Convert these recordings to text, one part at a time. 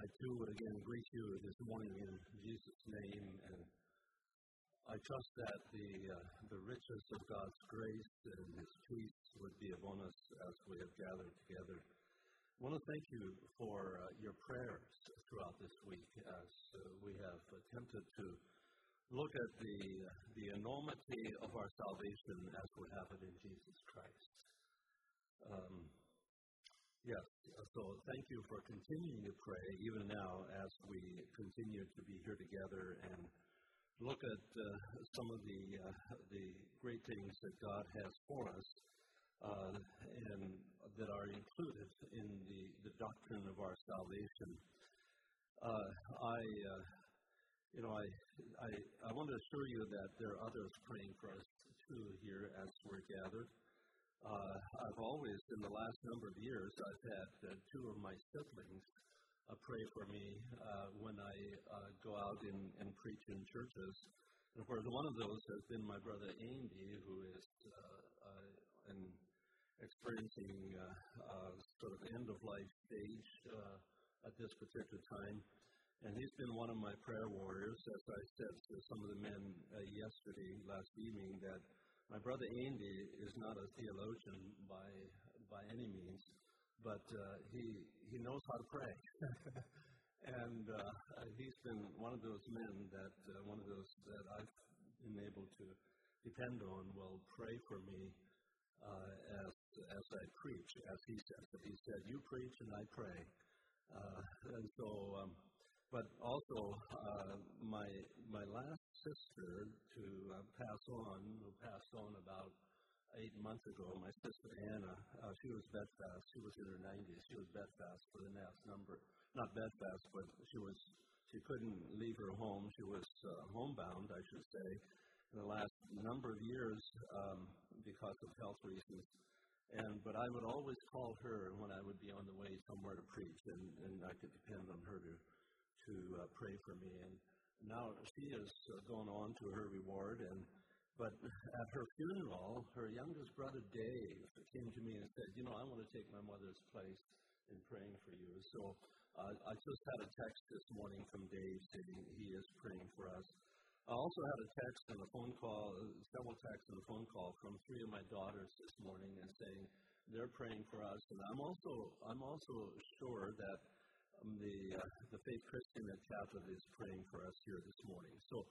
I too would again greet you this morning in Jesus' name, and I trust that the uh, the riches of God's grace and His peace would be upon us as we have gathered together. I want to thank you for uh, your prayers throughout this week as uh, we have attempted to look at the the enormity of our salvation as we have it in Jesus Christ. Um, Yes. So thank you for continuing to pray even now as we continue to be here together and look at uh, some of the uh, the great things that God has for us uh, and that are included in the, the doctrine of our salvation. Uh, I uh, you know I, I I want to assure you that there are others praying for us too here as we're gathered. Uh, I've always, in the last number of years, I've had uh, two of my siblings uh, pray for me uh, when I uh, go out and, and preach in churches. And of course, one of those has been my brother Andy, who is uh, in experiencing sort of end of life stage at this particular time. And he's been one of my prayer warriors, as I said to some of the men yesterday, last evening, that my brother Andy is not a theologian by by any means, but uh, he he knows how to pray, and uh, he's been one of those men that uh, one of those that I've been able to depend on. Will pray for me uh, as as I preach, as he says. But he said, "You preach and I pray," uh, and so. Um, but also, uh, my my last sister to uh, pass on, who passed on about eight months ago, my sister Anna, uh, she was bedfast. She was in her 90s. She was bedfast for the last number, not bedfast, but she was she couldn't leave her home. She was uh, homebound, I should say, in the last number of years um, because of health reasons. And but I would always call her when I would be on the way somewhere to preach, and, and I could depend on her to to uh, pray for me. And now she has uh, gone on to her reward. And but at her funeral, her youngest brother Dave came to me and said, "You know, I want to take my mother's place in praying for you." So uh, I just had a text this morning from Dave saying he is praying for us. I also had a text and a phone call, several texts and a phone call from three of my daughters this morning and saying they're praying for us. And I'm also I'm also sure that the, uh, the Faith Christian at Catholic is praying for us here this morning. So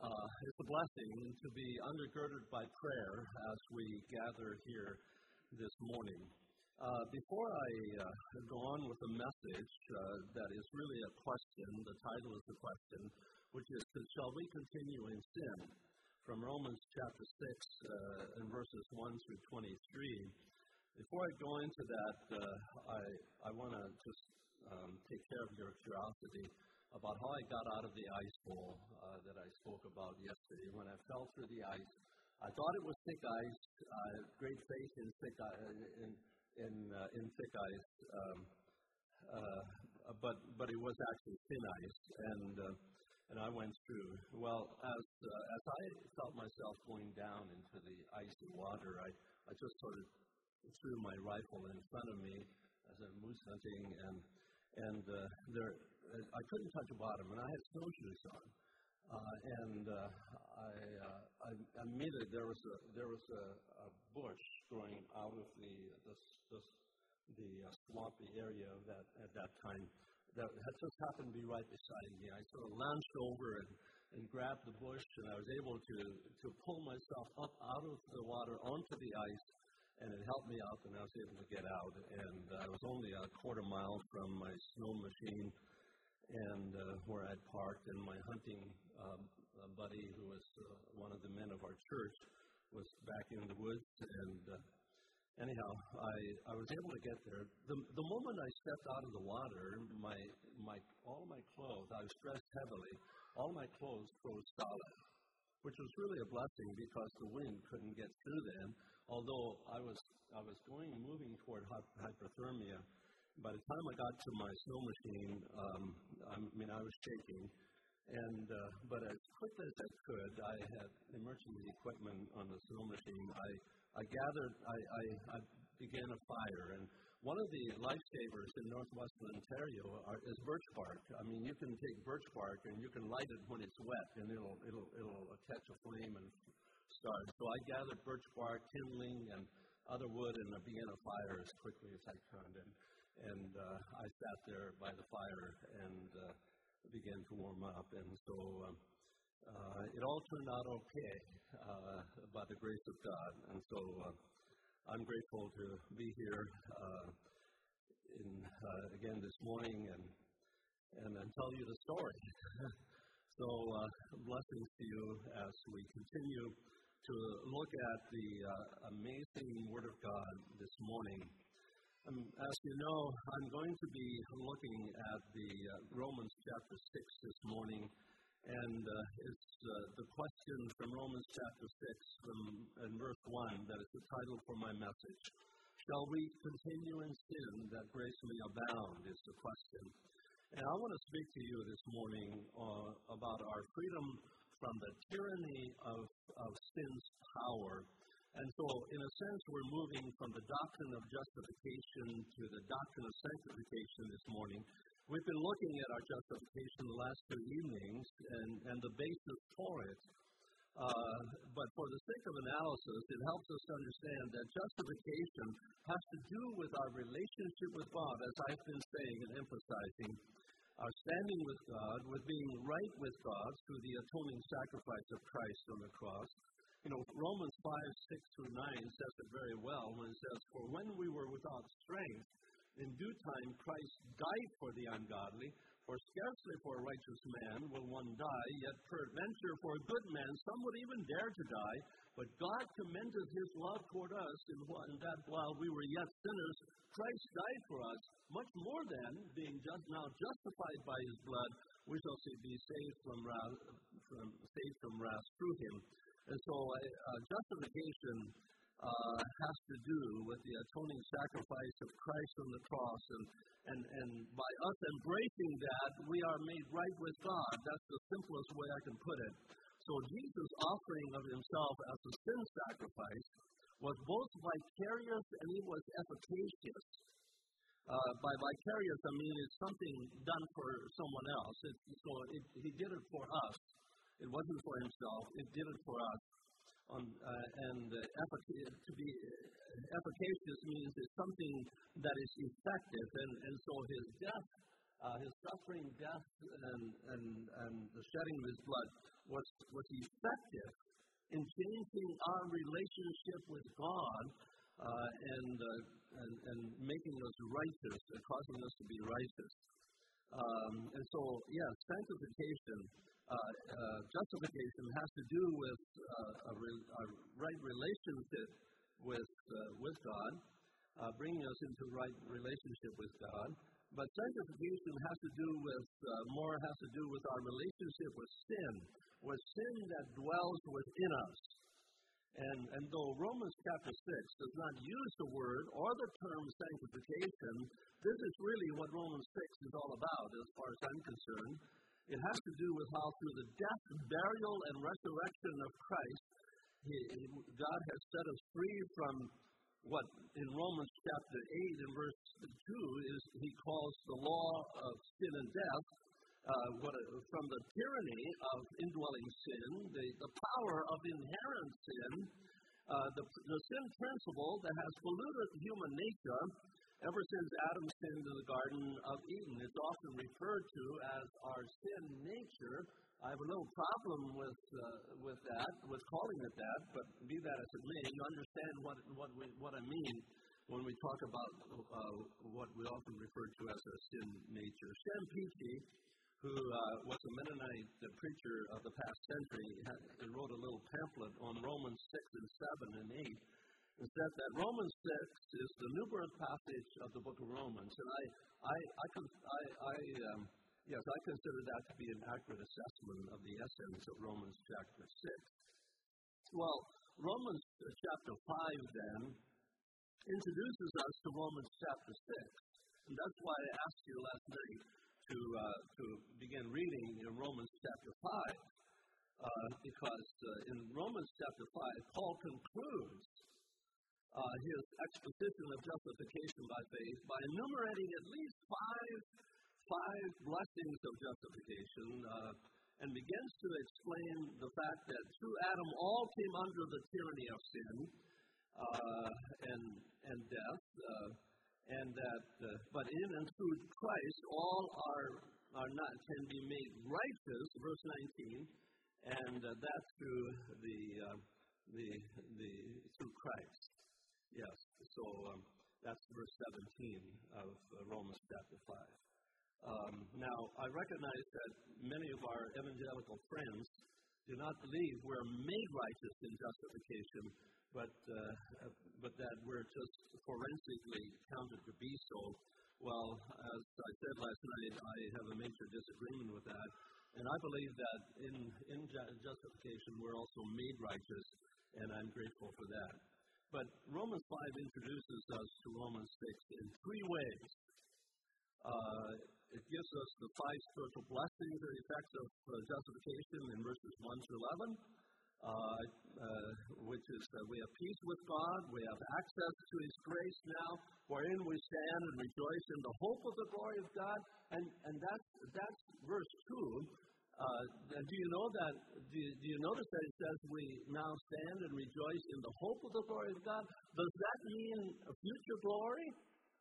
uh, it's a blessing to be undergirded by prayer as we gather here this morning. Uh, before I uh, go on with the message uh, that is really a question, the title is the question, which is Shall we continue in sin? From Romans chapter 6 uh, and verses 1 through 23. Before I go into that, uh, I, I want to just um, take care of your curiosity about how I got out of the ice bowl uh, that I spoke about yesterday. When I fell through the ice, I thought it was thick ice. Uh, great faith in thick in in, uh, in thick ice, um, uh, but but it was actually thin ice, and uh, and I went through. Well, as uh, as I felt myself going down into the icy water, I I just sort of threw my rifle in front of me as I'm moose hunting and and uh, there, I couldn't touch the bottom, and I had snowshoes on. Uh, and uh, I, uh, I, I admitted there was a there was a, a bush growing out of the the, the, the uh, swampy area of that at that time that had just happened to be right beside me. I sort of launched over and, and grabbed the bush, and I was able to to pull myself up out of the water onto the ice and it helped me out, and I was able to get out. And uh, I was only a quarter mile from my snow machine, and uh, where I'd parked, and my hunting um, buddy, who was uh, one of the men of our church, was back in the woods. And uh, anyhow, I I was able to get there. The the moment I stepped out of the water, my my all my clothes, I was dressed heavily. All my clothes froze solid which was really a blessing because the wind couldn't get through them. Although I was I was going moving toward hypothermia. By the time I got to my snow machine, um, I mean I was shaking, and uh, but as quickly as I could, I had emergency equipment on the snow machine. I I gathered, I, I, I began a fire, and one of the lifesavers in northwestern Ontario are, is birch bark. I mean, you can take birch bark and you can light it when it's wet, and it'll it'll it'll catch a flame and So I gathered birch bark, kindling, and other wood, and I began a fire as quickly as I could. And and uh, I sat there by the fire and uh, began to warm up. And so um, uh, it all turned out okay uh, by the grace of God. And so uh, I'm grateful to be here uh, in, again this morning and and, and tell you the story. so blessings to you as we continue to look at the uh, amazing Word of God this morning. Um, as you know, I'm going to be looking at the uh, Romans chapter 6 this morning, and uh, it's uh, the question from Romans chapter 6 from in verse 1 that is the title for my message. Shall we continue in sin that grace may abound? Is the question. And I want to speak to you this morning uh, about our freedom from the tyranny of, of sin's power. And so, in a sense, we're moving from the doctrine of justification to the doctrine of sanctification this morning. We've been looking at our justification the last two evenings and, and the basis for it. Uh, but for the sake of analysis, it helps us understand that justification has to do with our relationship with God, as I've been saying and emphasizing, our standing with God, with being right with God through the atoning sacrifice of Christ on the cross. You know, Romans 5, 6 through 9 says it very well when it says, For when we were without strength, in due time Christ died for the ungodly. For scarcely for a righteous man will one die, yet peradventure for a good man some would even dare to die. But God commended his love toward us in that while we were yet sinners, Christ died for us. Much more than, being just now justified by his blood, we shall be saved from wrath, from, saved from wrath through him. And so uh, justification uh, has to do with the atoning sacrifice of Christ on the cross. And, and, and by us embracing that, we are made right with God. That's the simplest way I can put it. So Jesus' offering of himself as a sin sacrifice was both vicarious and it was efficacious. Uh, by vicarious, I mean it's something done for someone else. It, so it, he did it for us. It wasn't for himself. It did it for us on, uh, and uh, effic- to be efficacious means it's something that is effective, and, and so his death, uh, his suffering, death, and, and, and the shedding of his blood was, was effective in changing our relationship with God uh, and, uh, and, and making us righteous, and causing us to be righteous. Um, and so, yeah, sanctification uh, uh, justification has to do with uh, a, re- a, right relationship with, with God, bringing us into right relationship with God. But sanctification has to do with, uh, more has to do with our relationship with sin, with sin that dwells within us. And, and though Romans chapter 6 does not use the word or the term sanctification, this is really what Romans 6 is all about, as far as I'm concerned. It has to do with how through the death, burial, and resurrection of Christ, he, God has set us free from what in Romans chapter 8 and verse 2 is he calls the law of sin and death, uh, what, from the tyranny of indwelling sin, the, the power of inherent sin, uh, the, the sin principle that has polluted human nature Ever since Adam sinned in the Garden of Eden, it's often referred to as our sin nature. I have a little problem with uh, with that, with calling it that, but be that as it may, you understand what what we, what I mean when we talk about uh, what we often refer to as our sin nature. Sam Peachey, who uh, was a Mennonite preacher of the past century, had, wrote a little pamphlet on Romans six and seven and eight is that, that Romans 6 is the new birth passage of the book of Romans. And I, I, I, I, I um, yes, I consider that to be an accurate assessment of the essence of Romans chapter 6. Well, Romans uh, chapter 5 then introduces us to Romans chapter 6. And that's why I asked you last night to, uh, to begin reading in Romans chapter 5. Uh, because uh, in Romans chapter 5, Paul concludes uh, his exposition of justification by faith by enumerating at least five, five blessings of justification uh, and begins to explain the fact that through Adam all came under the tyranny of sin uh, and, and death, uh, and that, uh, but in and through Christ all are, are not, can be made righteous, verse 19, and uh, that through the, uh, the, the, through Christ. Yes, so um, that's verse 17 of Romans chapter 5. Um, now, I recognize that many of our evangelical friends do not believe we're made righteous in justification, but, uh, but that we're just forensically counted to be so. Well, as I said last night, I have a major disagreement with that. And I believe that in, in justification, we're also made righteous, and I'm grateful for that. But Romans 5 introduces us to Romans 6 in three ways. Uh, it gives us the five spiritual blessings or effects of uh, justification in verses 1 through 11, uh, uh, which is that we have peace with God, we have access to His grace now, wherein we stand and rejoice in the hope of the glory of God. And, and that's, that's verse 2. Uh, and do you know that? Do you, do you notice that it says we now stand and rejoice in the hope of the glory of God? Does that mean future glory?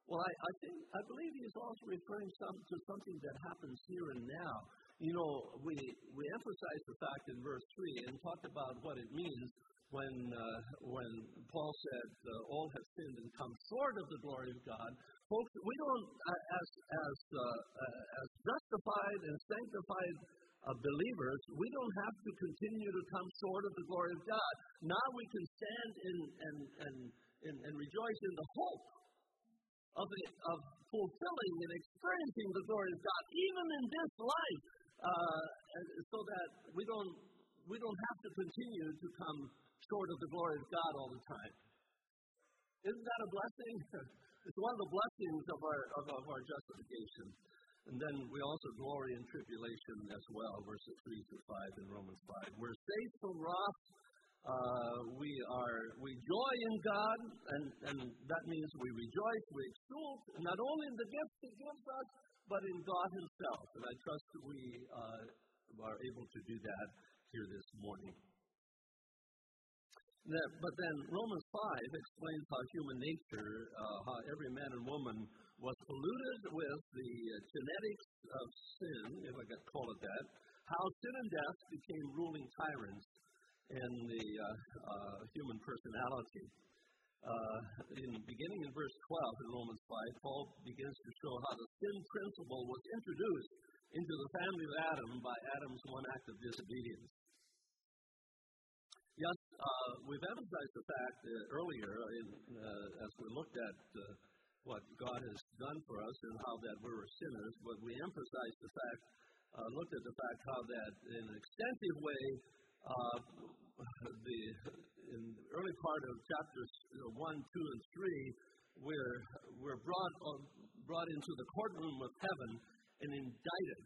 Well, I, I think I believe he's also referring some, to something that happens here and now. You know, we we emphasize the fact in verse three and talked about what it means when uh, when Paul said uh, all have sinned and come short of the glory of God. Folks, we don't uh, as as uh, uh, as justified and sanctified of believers, we don't have to continue to come short of the glory of God. Now we can stand and, and, and, and rejoice in the hope of, the, of fulfilling and experiencing the glory of God, even in this life, uh, so that we don't, we don't have to continue to come short of the glory of God all the time. Isn't that a blessing? it's one of the blessings of our, of, of our justification. And then we also glory in tribulation as well, verses 3 through 5 in Romans 5. We're safe from wrath. Uh, we are we joy in God, and, and that means we rejoice, we exult, not only in the gifts He gives us, but in God Himself. And I trust that we uh, are able to do that here this morning. That, but then Romans 5 explains how human nature, uh, how every man and woman was polluted with the genetics of sin, if I could call it that, how sin and death became ruling tyrants in the uh, uh, human personality. Uh, in beginning in verse 12 in Romans 5, Paul begins to show how the sin principle was introduced into the family of Adam by Adam's one act of disobedience. Yes, uh, we've emphasized the fact uh, earlier in, uh, as we looked at what God has done for us and how that we were sinners, but we emphasized the fact, looked at the fact how that in an extensive way, uh, the in the early part of chapters know, one, two, and three, we're we're brought uh, brought into the courtroom of heaven and indicted,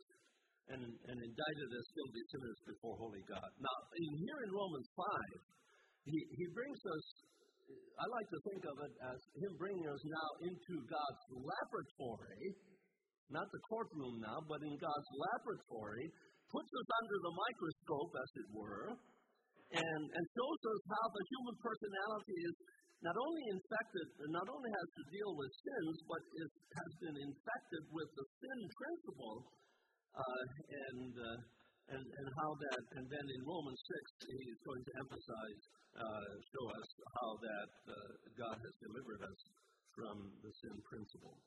and, and indicted as guilty sinners before holy God. Now, in here in Romans five, he he brings us I like to think of it as Him bringing us now into God's laboratory, not the courtroom now, but in God's laboratory, puts us under the microscope, as it were, and, and shows us how the human personality is not only infected, not only has to deal with sins, but is, has been infected with the sin principle, uh, and, uh, and, and how that, and then in Romans 6, he's going to emphasize uh, show us how that uh, God has delivered us from the sin principle.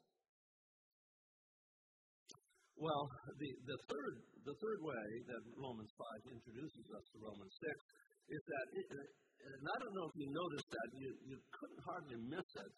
Well, the, the, third, the third way that Romans 5 introduces us to Romans 6 is that, it, and I don't know if you noticed that, you, you couldn't hardly miss it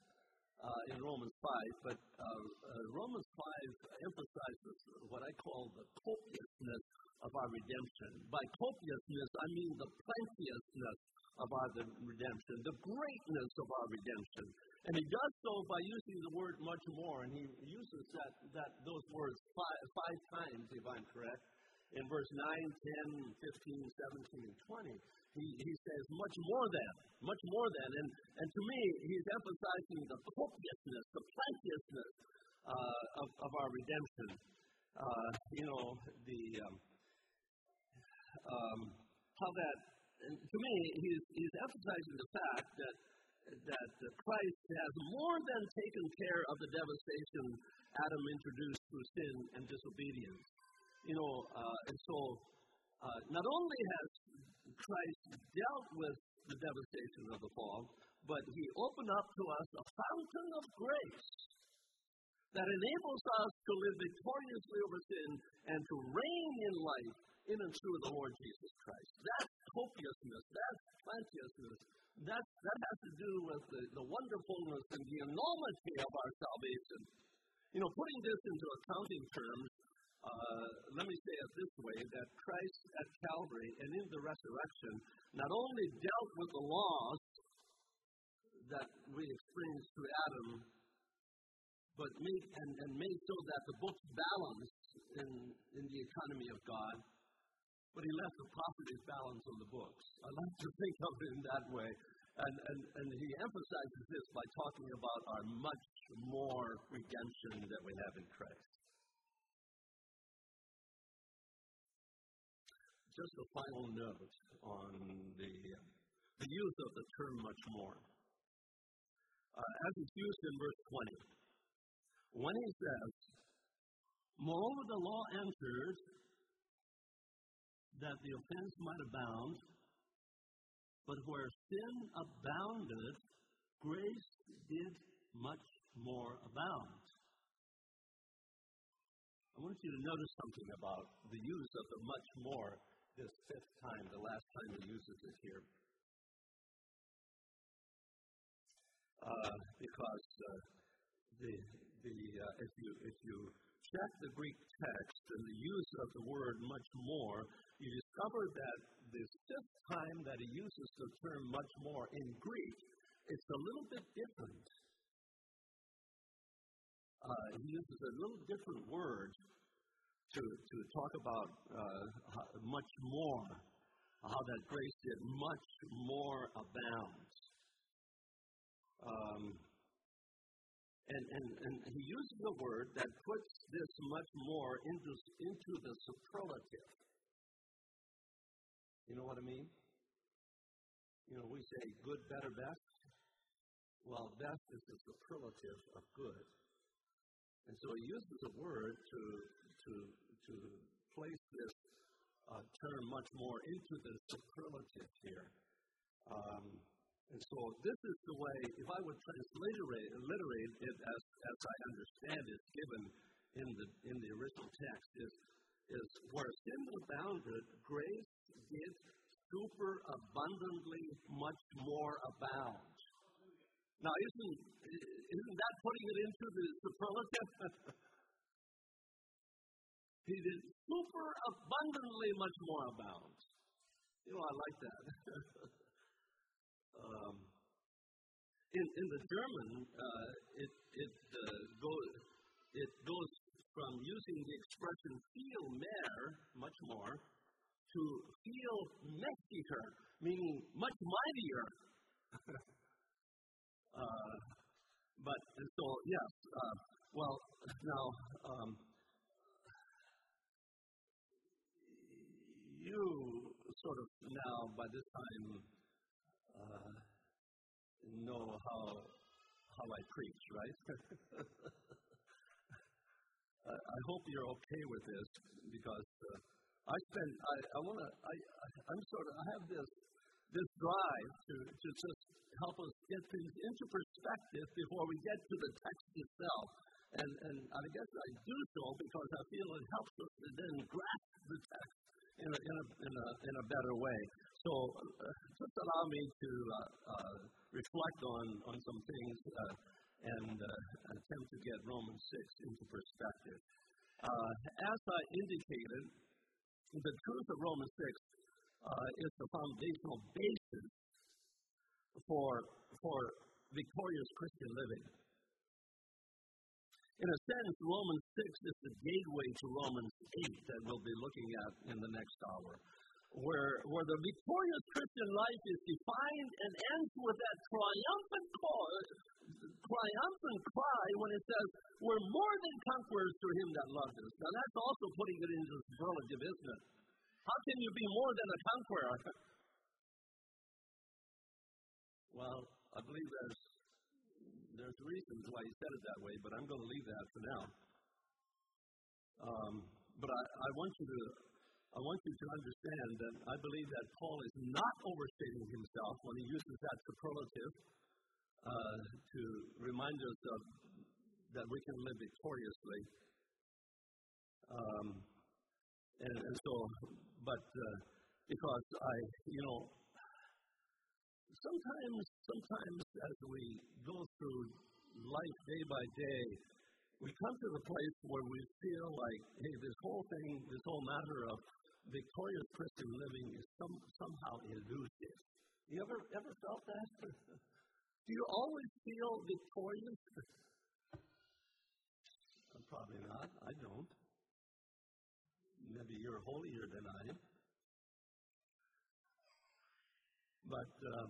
uh, in Romans 5, but uh, uh, Romans 5 emphasizes what I call the copiousness of our redemption. By copiousness, I mean the plenteousness of our redemption, the greatness of our redemption. And he does so by using the word much more, and he uses that, that those words five, five times, if I'm correct, in verse 9, 10, 15, 17, and 20. he, he says much more than, much more than. And, and to me, he's emphasizing the copiousness, the plenteousness uh, of, of our redemption. Uh, you know, the um, um, how that, to me, he's, he's emphasizing the fact that that Christ has more than taken care of the devastation Adam introduced through sin and disobedience. You know, uh, and so uh, not only has Christ dealt with the devastation of the fall, but he opened up to us a fountain of grace that enables us to live victoriously over sin and to reign in life in and through the Lord Jesus Christ. That's copiousness, that's plenteousness, that, that has to do with the, the wonderfulness and the enormity of our salvation. You know, putting this into accounting terms, uh, let me say it this way that Christ at Calvary and in the resurrection not only dealt with the loss that we experienced through Adam, but made, and, and made so that the books balanced in, in the economy of God, but he left a positive balance on the books. I like to think of it in that way. And, and, and he emphasizes this by talking about our much more redemption that we have in Christ. Just a final note on the, the use of the term much more. Uh, as it's used in verse 20, when he says, Moreover, the law entered that the offense might abound, but where sin abounded, grace did much more abound. I want you to notice something about the use of the much more this fifth time, the last time he uses it here. Uh, because uh, the, the, uh, if, you, if you check the Greek text and the use of the word much more, you discover that this fifth time that he uses the term much more in Greek, it's a little bit different. Uh, he uses a little different word to, to talk about uh, much more, how that grace did much more abound. Um, and, and, and he uses a word that puts this much more into, into the superlative. You know what I mean? You know, we say good, better, best. Well, best is the superlative of good. And so he uses a word to, to, to place this uh, term much more into the superlative here. Um, and so this is the way, if I would transliterate it as, as I understand it, given in the, in the original text, is, is where sin abounded, grace did super abundantly much more abound. Now, isn't, isn't that putting it into the superlative? he did super abundantly much more abound. You know, I like that. um, in, in the German, uh, it, it, uh, goes, it goes from using the expression viel mehr, much more, to viel mächtiger, meaning much mightier. uh, but so yes, uh, well now um, you sort of now by this time uh, know how how I preach, right? I hope you're okay with this because uh, I spend, I, I want to, I, I'm sort of, I have this, this drive to, to just help us get things into perspective before we get to the text itself. And, and I guess I do so because I feel it helps us to then grasp the text in a, in a, in a, in a better way. So uh, just allow me to uh, uh, reflect on, on some things uh, and uh, attempt to get Romans 6 into perspective. As I indicated, the truth of Romans 6 uh, is the foundational basis for, for victorious Christian living. In a sense, Romans 6 is the gateway to Romans 8 that we'll be looking at in the next hour. Where, where the victorious Christian life is defined and ends with that triumphant call, triumphant cry when it says, We're more than conquerors through him that loved us. Now that's also putting it into the superlative, isn't it? How can you be more than a conqueror? well, I believe there's there's reasons why he said it that way, but I'm going to leave that for now. Um, but I, I want you to I want you to understand that I believe that Paul is not overstating himself when he uses that superlative uh, to remind us of that we can live victoriously. Um, and, and, so, but uh, because I, you know, sometimes, sometimes as we go through life day by day, we come to the place where we feel like, hey, this whole thing, this whole matter of victorious Christian living is some, somehow elusive. You ever ever felt that? Do you always feel victorious? Probably not. I don't. Maybe you're holier than I am. But um,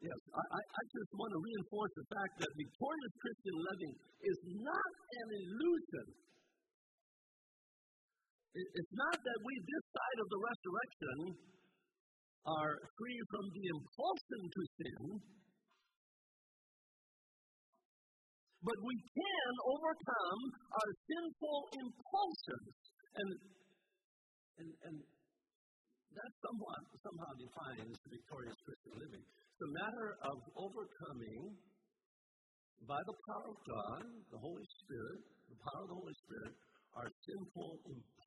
yes, I, I just want to reinforce the fact that victorious Christian living is not an illusion. It's not that we, this side of the resurrection, are free from the impulsion to sin, but we can overcome our sinful impulsions. And, and, and that somewhat, somehow defines victorious Christian living. It's a matter of overcoming, by the power of God, the Holy Spirit, the power of the Holy Spirit, our sinful impulsions.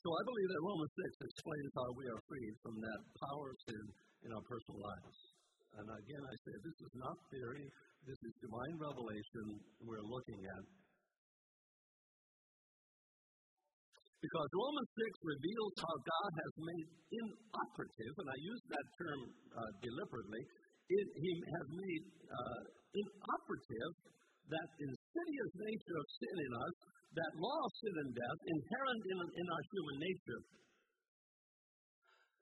So I believe that Romans 6 explains how we are freed from that power of sin in our personal lives. And again, I say this is not theory, this is divine revelation we're looking at. Because Romans 6 reveals how God has made inoperative, and I use that term uh, deliberately, it, He has made uh, inoperative that insidious nature of sin in us, that law of sin and death inherent in, in our human nature.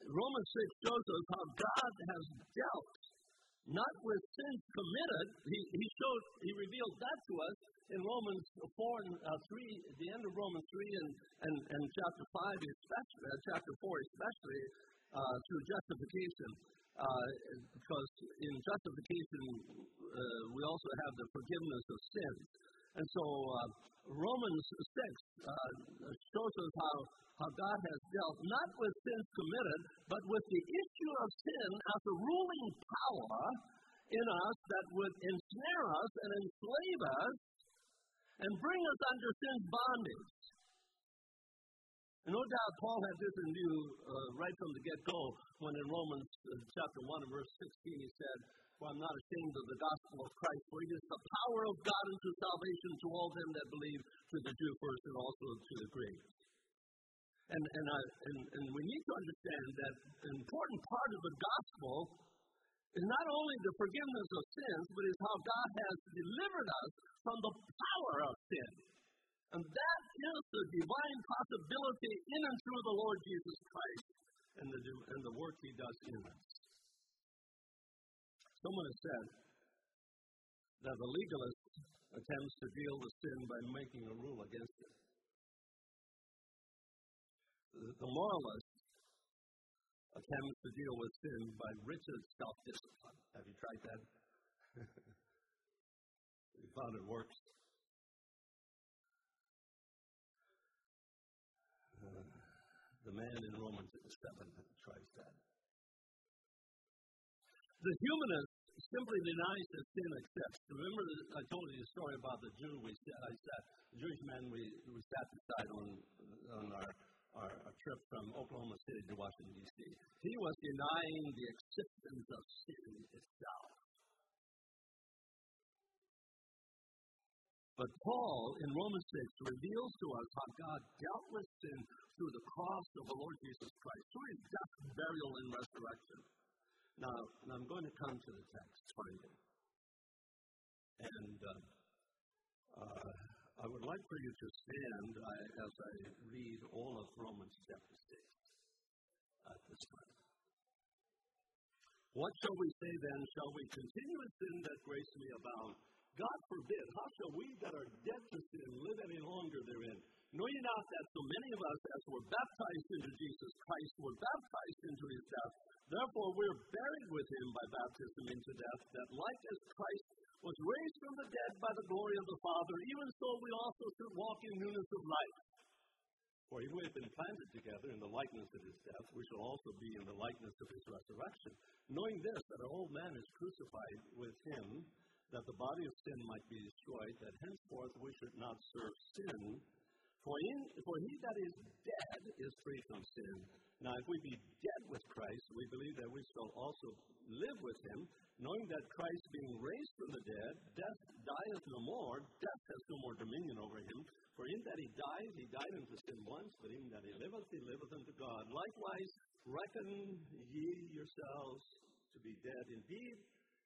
Romans 6 shows us how God has dealt not with sins committed. He, he showed, he revealed that to us in Romans 4 and uh, 3, the end of Romans 3 and, and, and chapter 5, especially, uh, chapter 4 especially, uh, through justification. Uh, because in justification, uh, we also have the forgiveness of sins. And so uh, Romans 6 shows us how, how God has dealt not with sins committed, but with the issue of sin as a ruling power in us that would ensnare us and enslave us and bring us under sin's bondage. No doubt Paul had this in view uh, right from the get go when in Romans uh, chapter 1 and verse 16 he said, For I'm not ashamed of the gospel of Christ, for it is the power of God unto salvation to all them that believe, to the Jew first and also to the Greek. And, and, I, and, and we need to understand that an important part of the gospel is not only the forgiveness of sins, but is how God has delivered us from the power of sin. And that is the divine possibility in and through the Lord Jesus Christ and the, and the work he does in us. Someone has said that the legalist attempts to deal with sin by making a rule against it. The moralist attempts to deal with sin by rigid self discipline. Have you tried that? you found it works. The man in Romans 7 tries that. The humanist simply denies that sin exists. Remember, I told you the story about the Jew we I sat, the Jewish man we, we sat beside on, on our our, our trip from Oklahoma City to Washington, D.C. He was denying the existence of sin itself. But Paul in Romans 6 reveals to us how God dealt with sin through the cross of the Lord Jesus Christ, through his death, burial, and resurrection. Now, now I'm going to come to the text finally. And uh, Uh, I would like for you to stand I, as I read all of Romans chapter 6 at this time. What shall we say then? Shall we continue in sin that grace may abound? God forbid. How shall we that are dead to sin live any longer therein? Know ye not that so many of us as were baptized into Jesus Christ were baptized into his death? Therefore we're buried with him by baptism into death, that like as Christ was raised from the dead by the glory of the Father, even so we also should walk in newness of life. For if we have been planted together in the likeness of his death, we shall also be in the likeness of his resurrection. Knowing this, that our old man is crucified with him, that the body of sin might be destroyed, that henceforth we should not serve sin. For, in, for he that is dead is free from sin. Now, if we be dead with Christ, we believe that we shall also live with him, knowing that Christ, being raised from the dead, death dieth no more, death has no more dominion over him. For in that he died, he died unto sin once, but in that he liveth, he liveth unto God. Likewise, reckon ye yourselves to be dead indeed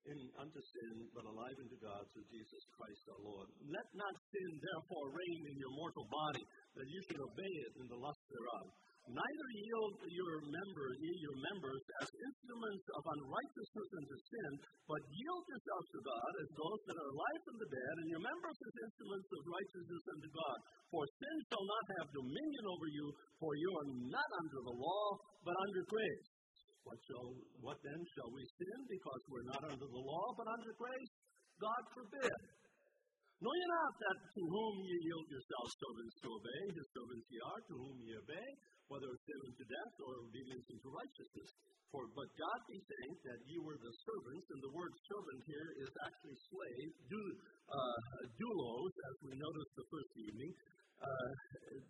in, unto sin, but alive unto God through Jesus Christ our Lord. Let not sin therefore reign in your mortal body, that you should obey it in the lust thereof. Neither yield your members, your members, as instruments of unrighteousness unto sin, but yield yourselves to God as those that are alive from the dead, and your members as instruments of righteousness unto God. For sin shall not have dominion over you, for you are not under the law, but under grace. What, shall, what then shall we sin because we're not under the law but under grace? God forbid. Know ye not that to whom ye yield yourselves servants to obey, his servants ye are, to whom ye obey, whether of sin unto death or obedience unto righteousness. For but God be thanked that ye were the servants, and the word servant here is actually slave, du, uh, doulos, as we noticed the first evening, uh,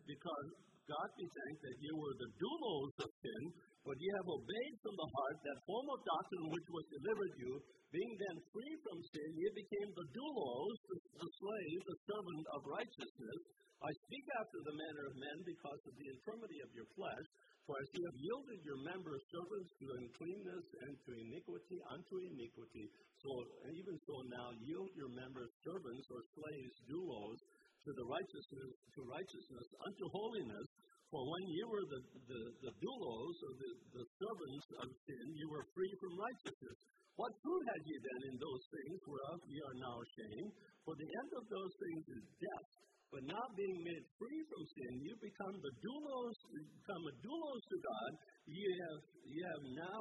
because God be thanked that ye were the doulos of sin, but ye have obeyed from the heart that form of doctrine which was delivered you, being then free from sin, ye became the doulos, the, the slave, the servant of righteousness. I speak after the manner of men because of the infirmity of your flesh. For as ye have yielded your members servants to uncleanness and to iniquity unto iniquity, so even so now yield your members servants or slaves, doulos, to the righteousness to righteousness unto holiness. For when you were the, the, the doulos, or the, the servants of sin, you were free from righteousness. What fruit had ye then in those things whereof ye are now ashamed? For the end of those things is death. But not being made free from sin, you become the doulos, become a doulos to God. You have, you have now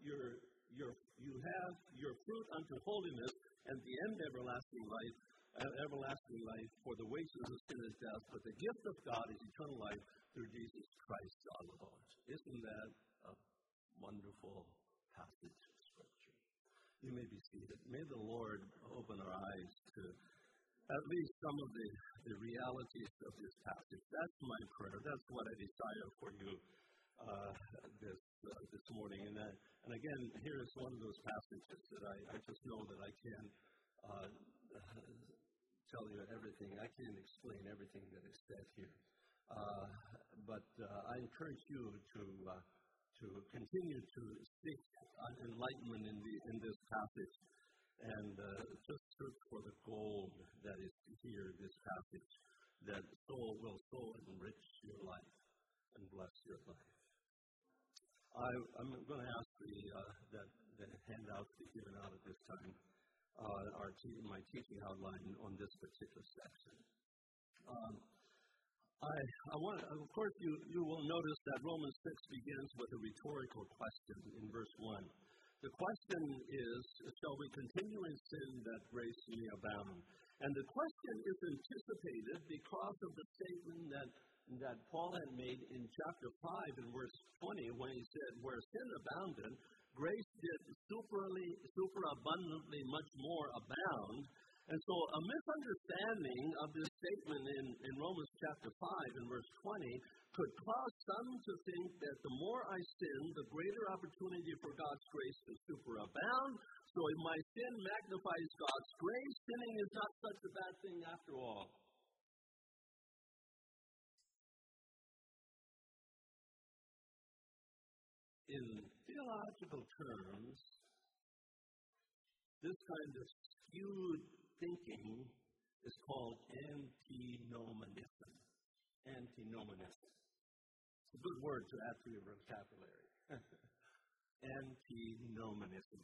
your, your, you have your fruit unto holiness, and the end everlasting life uh, everlasting life, for the wages of sin is death, but the gift of God is eternal life through Jesus Christ our Lord. Isn't that a wonderful passage of Scripture? You may be seated. May the Lord open our eyes to at least some of the, the realities of this passage. That's my prayer. That's what I desire for you uh, this uh, this morning. And, uh, and again, here is one of those passages that I, I just know that I can uh, tell you everything. I can't explain everything that is said here. Uh, but uh, I encourage you to uh, to continue to seek enlightenment in, the, in this passage and just search for the gold that is here, this passage, that soul will so enrich your life and bless your life. I, am going to ask the, that the handout to be given out at this time uh, our te- my teaching outline on this particular section. Um, I, I want, of course, you, you will notice that Romans 6 begins with a rhetorical question in verse 1. The question is, shall we continue in sin that grace may abound? And the question is anticipated because of the statement that, that Paul had made in chapter 5 and verse 20 when he said, Where sin abounded, grace did superly, superabundantly much more abound. And so a misunderstanding of this statement in, Romans chapter 5 and verse 20 could cause some to think that the more I sin, the greater opportunity for God's grace to superabound. So if my sin magnifies God's grace, sinning is not such a bad thing after all. In theological terms, this kind of skewed thinking is called antinomianism. Antinomianism. It's a good word to add to your vocabulary. antinomianism.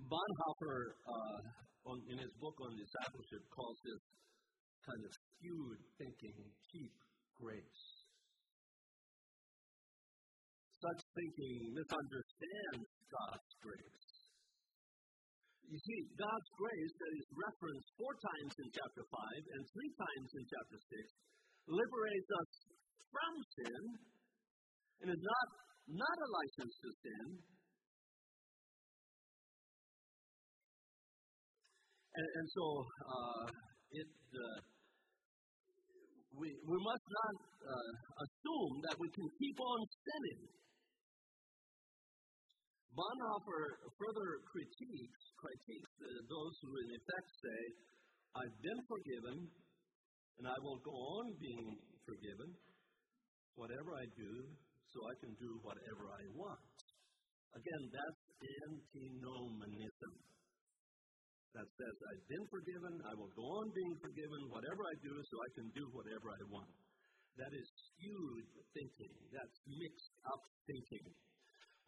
Bonhoeffer, uh, on, in his book on discipleship, calls this kind of skewed thinking cheap grace. Such thinking misunderstands God's grace. You see, God's grace that is referenced four times in chapter 5 and three times in chapter 6 liberates us from sin and is not, not a license to sin. And, and so uh, it, uh, we, we must not uh, assume that we can keep on sinning. Bonhoeffer further critiques, critiques uh, those who, in effect, say, I've been forgiven and I will go on being forgiven, whatever I do, so I can do whatever I want. Again, that's antinomianism that says, I've been forgiven, I will go on being forgiven, whatever I do, so I can do whatever I want. That is skewed thinking. That's mixed up thinking.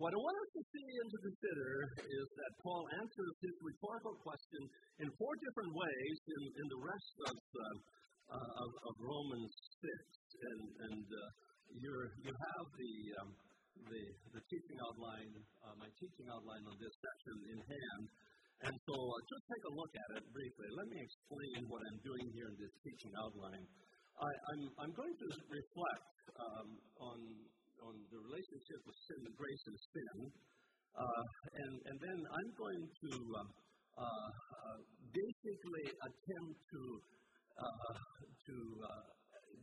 What I want us to see and to consider is that Paul answers his rhetorical question in four different ways in, in the rest of, uh, uh, of, of, Romans 6. And, and uh, you have the, um, the, the teaching outline, uh, my teaching outline on this section in hand. And so uh, just take a look at it briefly. Let me explain what I'm doing here in this teaching outline. I, am I'm, I'm going to reflect um, on, on the relationship of sin and grace and sin. Uh, and, and then I'm going to uh, uh, basically attempt to, uh, to uh,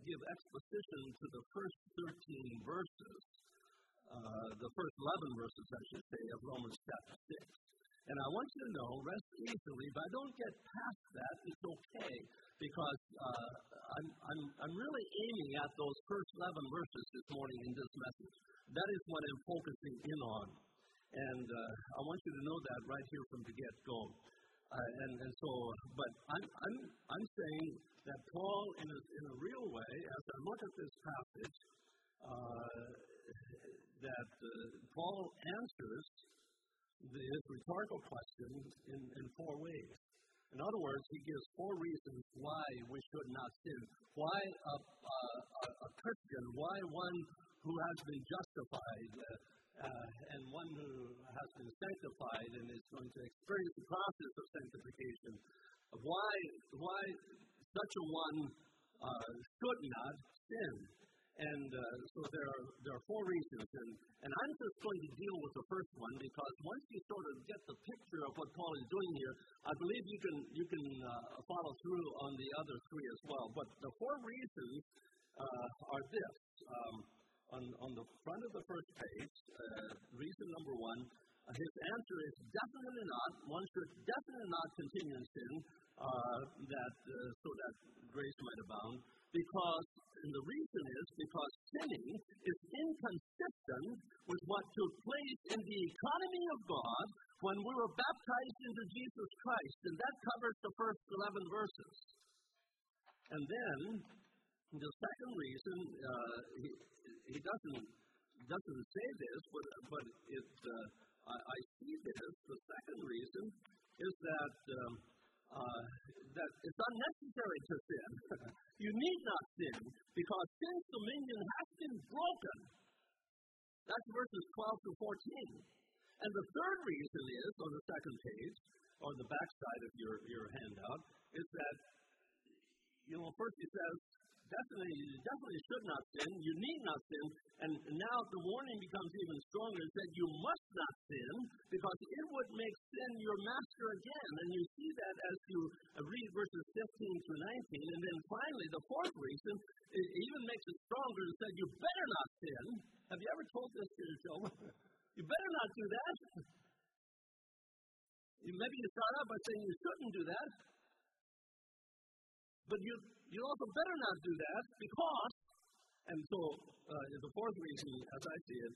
give exposition to the first 13 verses, the first 11 verses, I should say, of Romans chapter 6. And I want you to know, rest easily, if I don't get past that, it's okay. Because uh, I'm, I'm, I'm really aiming at those first 11 verses this morning in this message. That is what I'm focusing in on. And uh, I want you to know that right here from the get go. Uh, and, and so, but I'm, I'm, I'm saying that Paul, in a, in a real way, as I look at this passage, uh, that uh, Paul answers this rhetorical question in, in four ways. In other words, he gives four reasons why we should not sin. Why a, a, a Christian, why one who has been justified, uh, uh, and one who has been sanctified and is going to experience the process of sanctification, why, why such a one uh, should not sin. And uh, so there are, there are four reasons. And, and I'm just going to deal with the first one because once you sort of get the picture of what Paul is doing here, I believe you can, you can uh, follow through on the other three as well. But the four reasons uh, are this. Um, on, on the front of the first page, uh, reason number one, uh, his answer is definitely not. One should definitely not continue in sin, uh, that so that grace might abound because and the reason is because sinning is inconsistent with what took place in the economy of God when we were baptized into Jesus Christ, and that covers the first 11 verses. And then the second reason, uh, he, he doesn't doesn't say this, but but it uh, I, I, see this. The second reason is that. Um, uh, that it's unnecessary to sin. you need not sin because sin's dominion has been broken. That's verses 12 to 14. And the third reason is, on the second page, on the back side of your, your handout, is that, you know, first he says, definitely, definitely should not sin. You need not sin. And now the warning becomes even stronger. It said you must not sin because it would make sin your master again. And you see that as you read verses 15 through 19. And then finally, the fourth reason, it even makes it stronger. It said you better not sin. Have you ever told this to yourself? you better not do that. Maybe you start out by saying you shouldn't do that. But you, you also better not do that because, and so uh, the fourth reason, as I see it,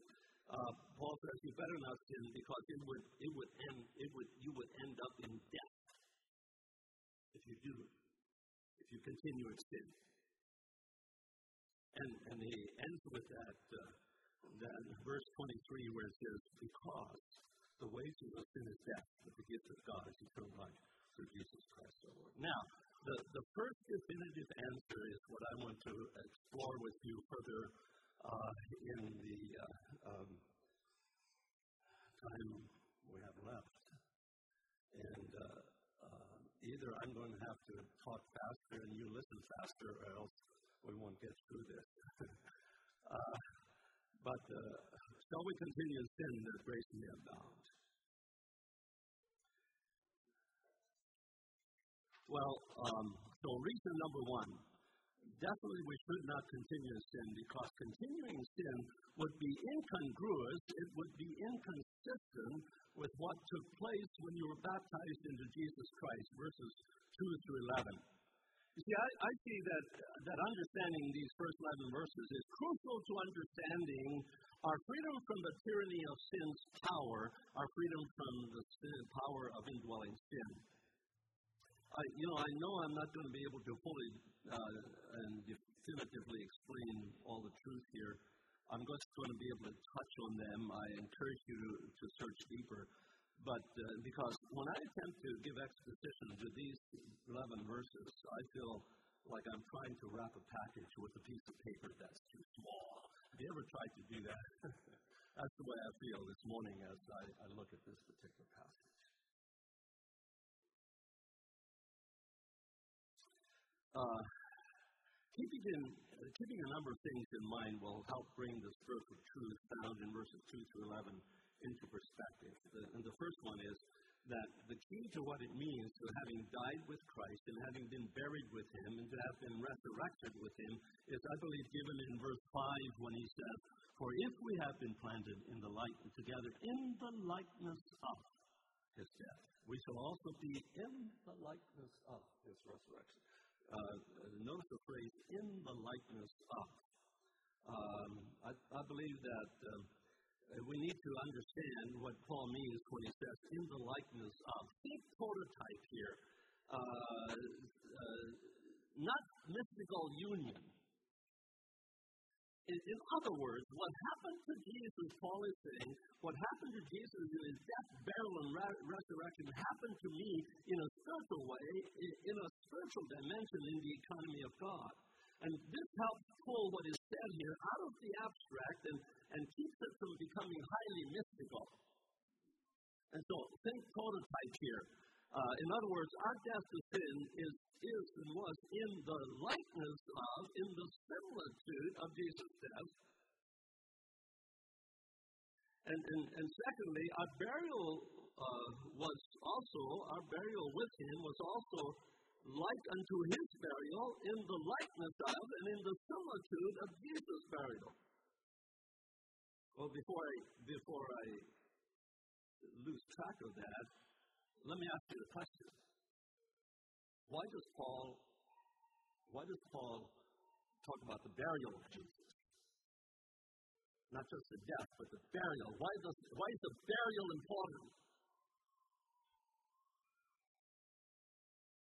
uh, Paul says you better not sin because it would, it would end, it would, you would end up in death if you do if you continue in sin. And, and he ends with that, uh, that verse 23 where it says, Because the wages of sin is death, but the gift of God is eternal life through Jesus Christ our Lord. Now, the, the first definitive answer is what I want to explore with you further uh, in the uh, um, time we have left. And uh, either I'm going to have to talk faster and you listen faster, or else we won't get through this. Uh, but uh, shall we continue in sin that grace may abound? Well, um, so reason number one definitely we should not continue in sin because continuing sin would be incongruous, it would be inconsistent with what took place when you were baptized into Jesus Christ, verses 2 through 11. You see, I, I see that, that understanding these first 11 verses is crucial to understanding our freedom from the tyranny of sin's power, our freedom from the sin, power of indwelling sin. I, you know, I know I'm not going to be able to fully uh, and definitively explain all the truth here. I'm just going to be able to touch on them. I encourage you to, to search deeper. But uh, because when I attempt to give exposition to these 11 verses, I feel like I'm trying to wrap a package with a piece of paper that's too small. Have you ever tried to do that? that's the way I feel this morning as I, I look at this particular passage. Uh, in, uh, keeping a number of things in mind will help bring this the of truth found in verses 2 through 11 into perspective. The, and the first one is that the key to what it means to having died with Christ and having been buried with Him and to have been resurrected with Him is, I believe, given in verse 5 when He says, For if we have been planted in the light together in the likeness of His death, we shall also be in the likeness of His resurrection uh, notice the phrase in the likeness of. Um, I, I, believe that um, we need to understand what Paul means when he says in the likeness of. Think prototype here. Uh, uh, not mystical union, in, other words, what happened to Jesus, Paul is saying, what happened to Jesus in his death, burial, and ra- resurrection happened to me in a spiritual way, in, in a spiritual dimension in the economy of God. And this helps pull what is said here out of the abstract and, and keeps it from becoming highly mystical. And so, think prototype here. Uh, in other words, our death to sin is, is and was in the likeness of, in the similitude of Jesus' death. And, and, and secondly, our burial uh, was also, our burial with him was also like unto his burial in the likeness of and in the similitude of Jesus' burial. Well, before I, before I lose track of that, let me ask you a question. Why does Paul why does Paul talk about the burial of Jesus? Not just the death, but the burial. Why, does, why is the burial important?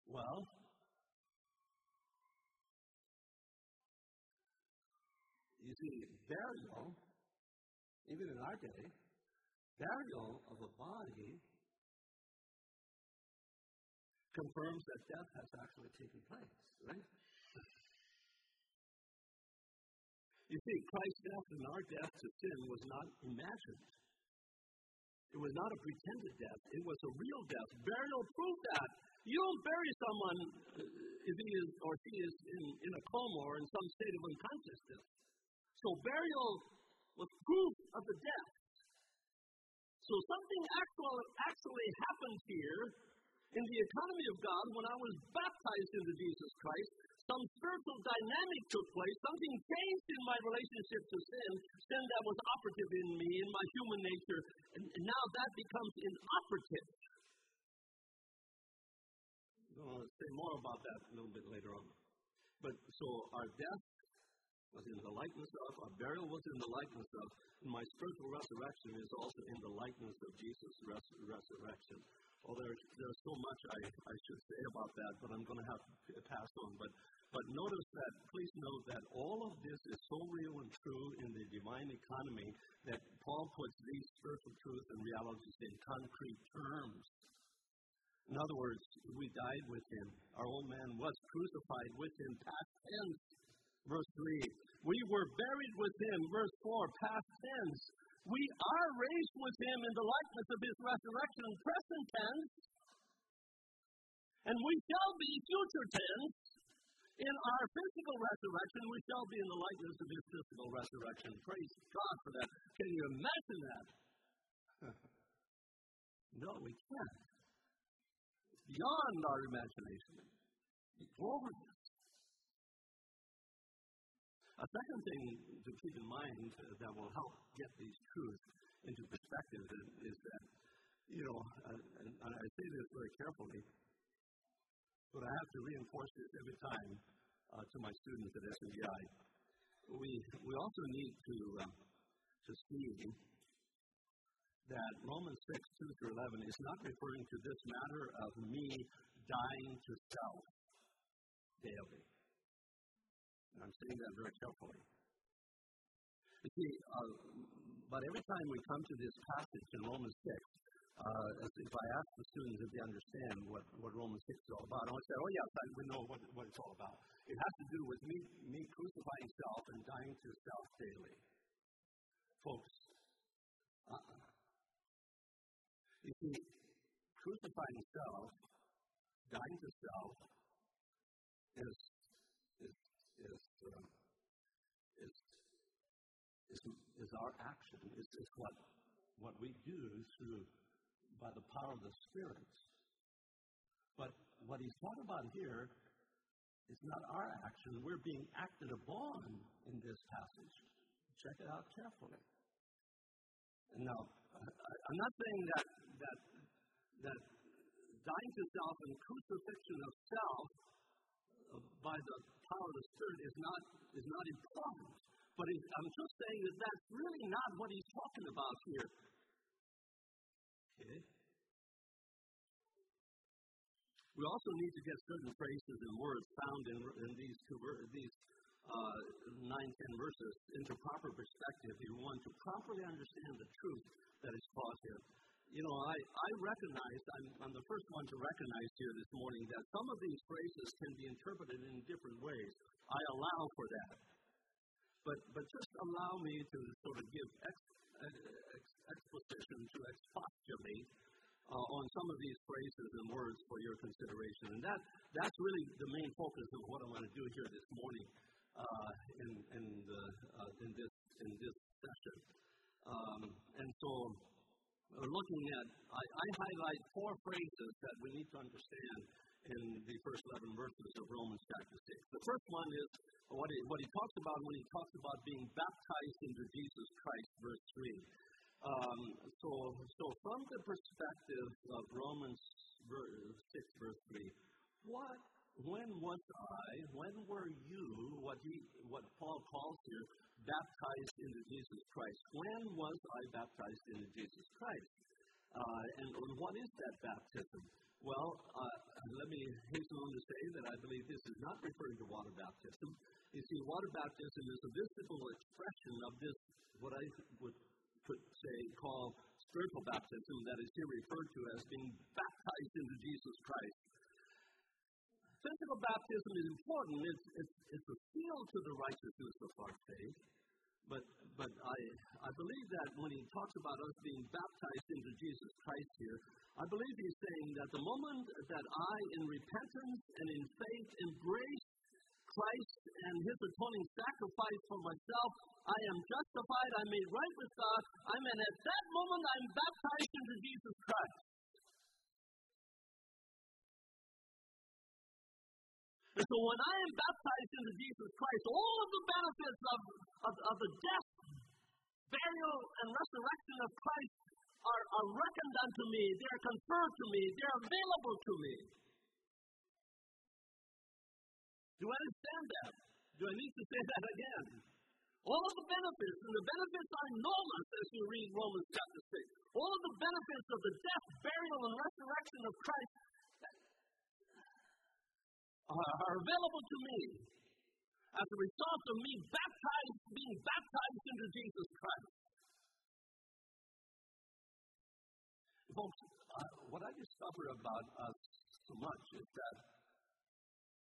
Well, you see, burial, even in our day, burial of a body confirms that death has actually taken place, right? You see, Christ's death and our death to sin was not imagined. It was not a pretended death. It was a real death. Burial proved that. You don't bury someone uh, if he is or she is in, in a coma or in some state of unconsciousness. So burial was proof of the death. So something actual, actually happened here in the economy of God, when I was baptized into Jesus Christ, some spiritual dynamic took place. Something changed in my relationship to sin, sin that was operative in me, in my human nature, and now that becomes inoperative. I'll say more about that a little bit later on. But so our death was in the likeness of, our burial was in the likeness of, my spiritual resurrection is also in the likeness of Jesus' res- resurrection. Well, there's, there's so much I, I should say about that, but I'm going to have to pass on. But, but notice that, please note that all of this is so real and true in the divine economy that Paul puts these spiritual truths and realities in concrete terms. In other words, we died with him. Our old man was crucified with him, past tense. Verse 3. We were buried with him, verse 4, past tense. We are raised with him in the likeness of his resurrection, present tense. And we shall be future tense. In our physical resurrection, we shall be in the likeness of his physical resurrection. Praise God for that. Can you imagine that? no, we can't. It's beyond our imagination. It's. A second thing to keep in mind uh, that will help get these truths into perspective is, that, you know, uh, and, I say this very carefully, but I have to reinforce this every time uh, to my students at SNBI. We, we also need to, um, to see that Romans 6, 2 through 11 is not referring to this matter of me dying to self daily. And I'm saying that very carefully. You see, uh, but every time we come to this passage in Romans 6, uh, if I ask the students if they understand what, what Romans 6 is all about, I would say, oh, yes, I, we know what, what it's all about. It has to do with me, me crucifying self and dying to self daily. Folks, uh, you see, crucifying self, dying to self, is, is is, is, is, is our action, is, is what, what we do through by the power of the Spirit. But what he's talking about here is not our action. We're being acted upon in this passage. Check it out carefully. And now, I'm not saying that, that, that dying to self and crucifixion of self by the power of the Spirit is not, is not important. But I'm just saying that that's really not what he's talking about here. Okay? We also need to get certain phrases and words found in, in these two these uh, nine ten verses into proper perspective. If you want to properly understand the truth that is taught here you know, I, I recognize, I'm, I'm the first one to recognize here this morning that some of these phrases can be interpreted in different ways. I allow for that. But, but just allow me to sort of give ex, ex, exposition, to expostulate uh, on some of these phrases and words for your consideration. And that, that's really the main focus of what I want to do here this morning uh, in, in, the, uh, in, this, in this session. Um, and so we're looking at, I, I highlight four phrases that we need to understand in the first 11 verses of Romans chapter 6. The first one is what he, what he talks about when he talks about being baptized into Jesus Christ, verse 3. Um, so, so, from the perspective of Romans 6, verse 3, what, when was I, when were you, what, he, what Paul calls here, baptized into Jesus Christ. When was I baptized into Jesus Christ? Uh, and what is that baptism? Well, uh, let me hasten on to say that I believe this is not referring to water baptism. You see, water baptism is a visible expression of this, what I would could say call spiritual baptism, that is here referred to as being baptized into Jesus Christ. Physical baptism is important. It's, it's, it's a seal to the righteousness of our faith. But, but I, I believe that when he talks about us being baptized into Jesus Christ here, I believe he's saying that the moment that I, in repentance and in faith, embrace Christ and his atoning sacrifice for myself, I am justified, I'm made right with God, I'm, and at that moment I'm baptized into Jesus Christ. And so when I am baptized into Jesus Christ, all of the benefits of, of, of the death, burial, and resurrection of Christ are, are reckoned unto me. They are conferred to me. They are available to me. Do I understand that? Do I need to say that again? All of the benefits, and the benefits are enormous as you read Romans chapter 6. All of the benefits of the death, burial, and resurrection resurrection of Christ are available to me as a result of me baptized, being baptized into Jesus Christ. Folks, uh, what I discover about us so much is that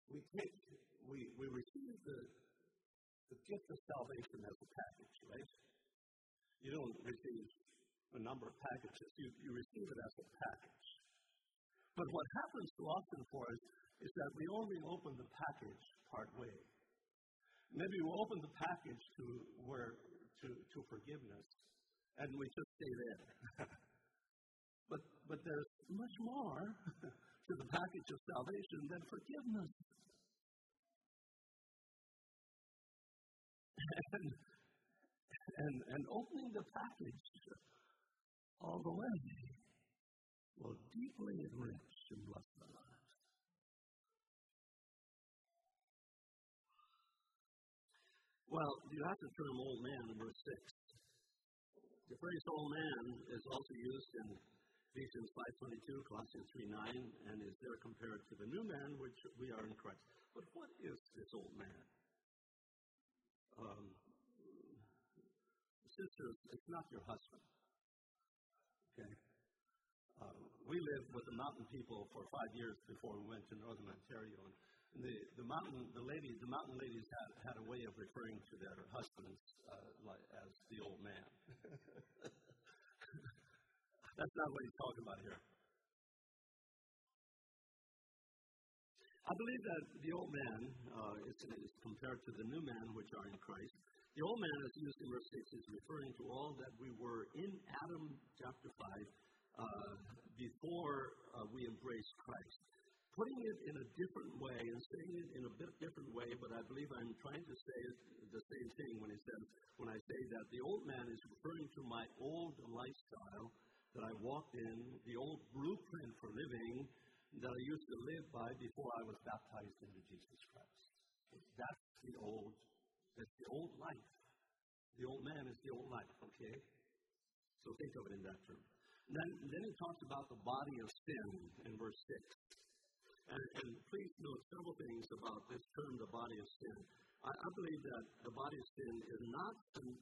we take, we, we receive the, the gift of salvation as a package, right? You don't receive a number of packages, you, you receive it as a package. But what happens so often for us is that we only open the package part way. Maybe we open the package to where to, to forgiveness, and we just stay there. but but there's much more to the package of salvation than forgiveness. And, and, and opening the package all the way will deeply enrich and bless the Well, you have to term old man in verse 6. The phrase old man is also used in Ephesians 5.22, Colossians 3.9, and is there compared to the new man, which we are in Christ. But what is this old man? Um, sisters, it's not your husband. Okay? Uh, we lived with the mountain people for five years before we went to Northern Ontario. And the, the mountain, the ladies, the mountain ladies had, had a way of referring to their husbands uh, like, as the old man. That's not what he's talking about here. I believe that the old man uh, is, is, compared to the new man, which are in Christ. The old man, as used in verse 6, is referring to all that we were in Adam chapter 5 uh, before uh, we embraced Christ putting it in a different way and saying it in a bit different way, but I believe I'm trying to say the same thing when he says, when I say that the old man is referring to my old lifestyle that I walked in, the old blueprint for living that I used to live by before I was baptized into Jesus Christ. That's the old, that's the old life. The old man is the old life, okay? So think of it in that term. Then, then he talks about the body of sin in verse 6. And, and please note several things about this term, the body of sin. I, I believe that the body of sin is not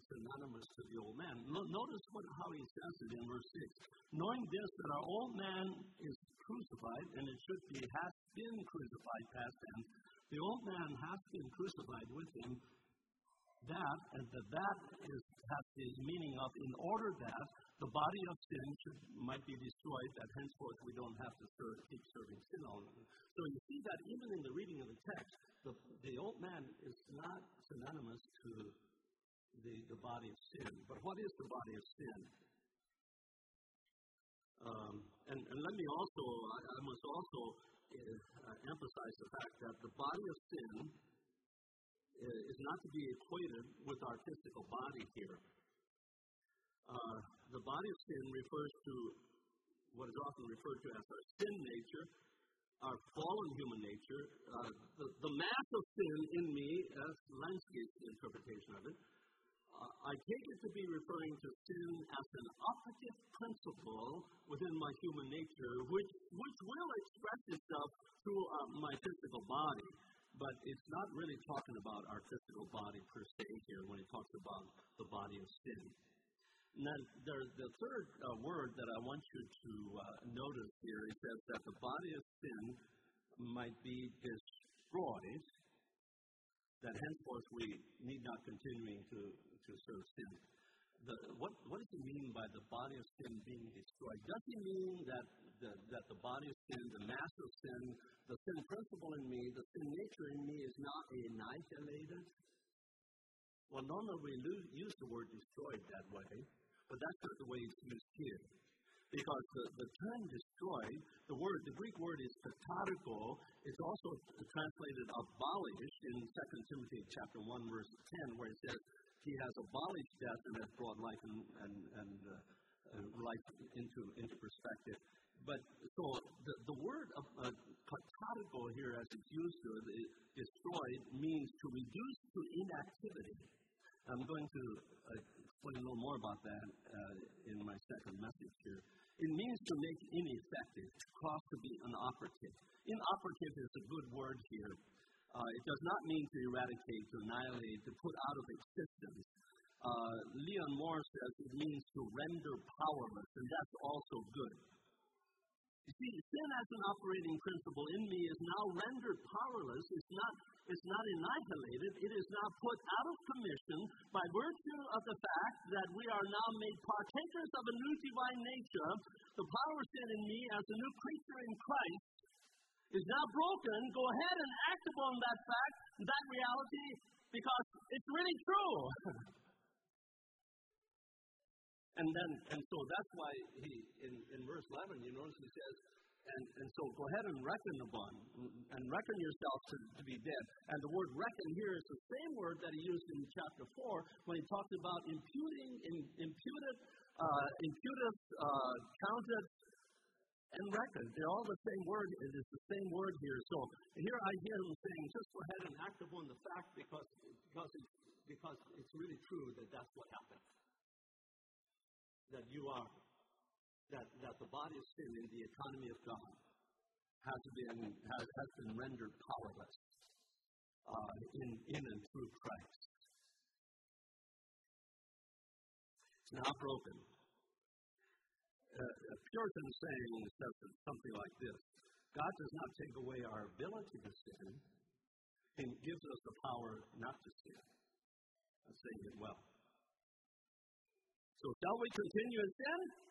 synonymous to the old man. No, notice what, how he says it in verse 6. Knowing this, that our old man is crucified, and it should be, has been crucified past tense. The old man has been crucified with him. That, and that that is, has the meaning of in order that the body of sin should, might be destroyed, that henceforth we don't have to serve, keep serving sin on. So you see that even in the reading of the text, the, the old man is not synonymous to the, the body of sin. But what is the body of sin? Um, and, and, let me also, I, I must also uh, emphasize the fact that the body of sin uh, is not to be equated with our physical body here. Uh, the body of sin refers to what is often referred to as our sin nature, our fallen human nature. Uh, the, the mass of sin in me, as Lenski's interpretation of it, uh, I take it to be referring to sin as an operative principle within my human nature, which, which will express itself through uh, my physical body. But it's not really talking about our physical body per se here when it talks about the body of sin. Now, there's the third uh, word that I want you to uh, notice here is says that the body of sin might be destroyed, that henceforth we need not continuing to, to serve sin. The, what, what does he mean by the body of sin being destroyed? Does he mean that the, that the body of sin, the mass of sin, the sin principle in me, the sin nature in me is not annihilated? Well, normally we lose, use the word destroyed that way. But that's not the way it's used here. Because the, the term destroy, the word, the Greek word is kathariko. It's also translated abolished in 2 Timothy chapter 1, verse 10, where it says, He has abolished death and has brought life and, and, and uh, uh, life into, into perspective. But so the, the word of uh, kathariko here, as it's used to it, destroyed, means to reduce to inactivity. I'm going to uh, want to know more about that uh, in my second message here. It means to make ineffective, to cause to be inoperative. Inoperative is a good word here. Uh, it does not mean to eradicate, to annihilate, to put out of existence. Uh, Leon Morris says it means to render powerless, and that's also good. You see, sin as an operating principle in me is now rendered powerless. It's not, it's not annihilated. It is now put out of commission by virtue of the fact that we are now made partakers of a new divine nature. The power of sin in me as a new creature in Christ is now broken. Go ahead and act upon that fact, that reality, because it's really true. And then, and so that's why he, in, in verse 11, you notice he says, and, and so go ahead and reckon upon, and reckon yourself to, to be dead. And the word reckon here is the same word that he used in chapter 4 when he talked about imputing, in, imputed, uh, imputed, uh, counted, and reckoned. They're all the same word. It is the same word here. So here I hear him saying, just go ahead and act upon the fact because, because, it's, because it's really true that that's what happened that you are, that, that the body of sin in the economy of God has been, has, has been rendered powerless uh, in, in and through Christ. It's now broken. A Puritan saying says something like this God does not take away our ability to sin, He gives us the power not to sin. I'm saying it well. So shall we continue in sin?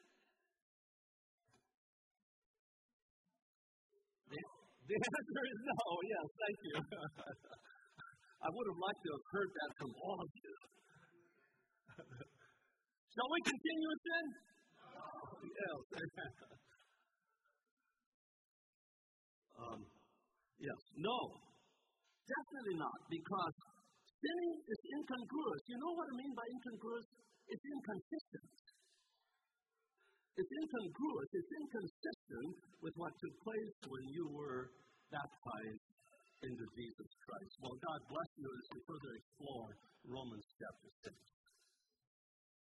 The, answer is no. Yes, thank you. I would have liked to have heard that from all of you. shall we continue in sin? Yes. um, yes. No. Definitely not, because sinning is incongruous. You know what I mean by incongruous? It's inconsistent. It's incongruous, it's inconsistent with what took place when you were baptized into Jesus Christ. Well, God bless you as we further explore Romans chapter 6.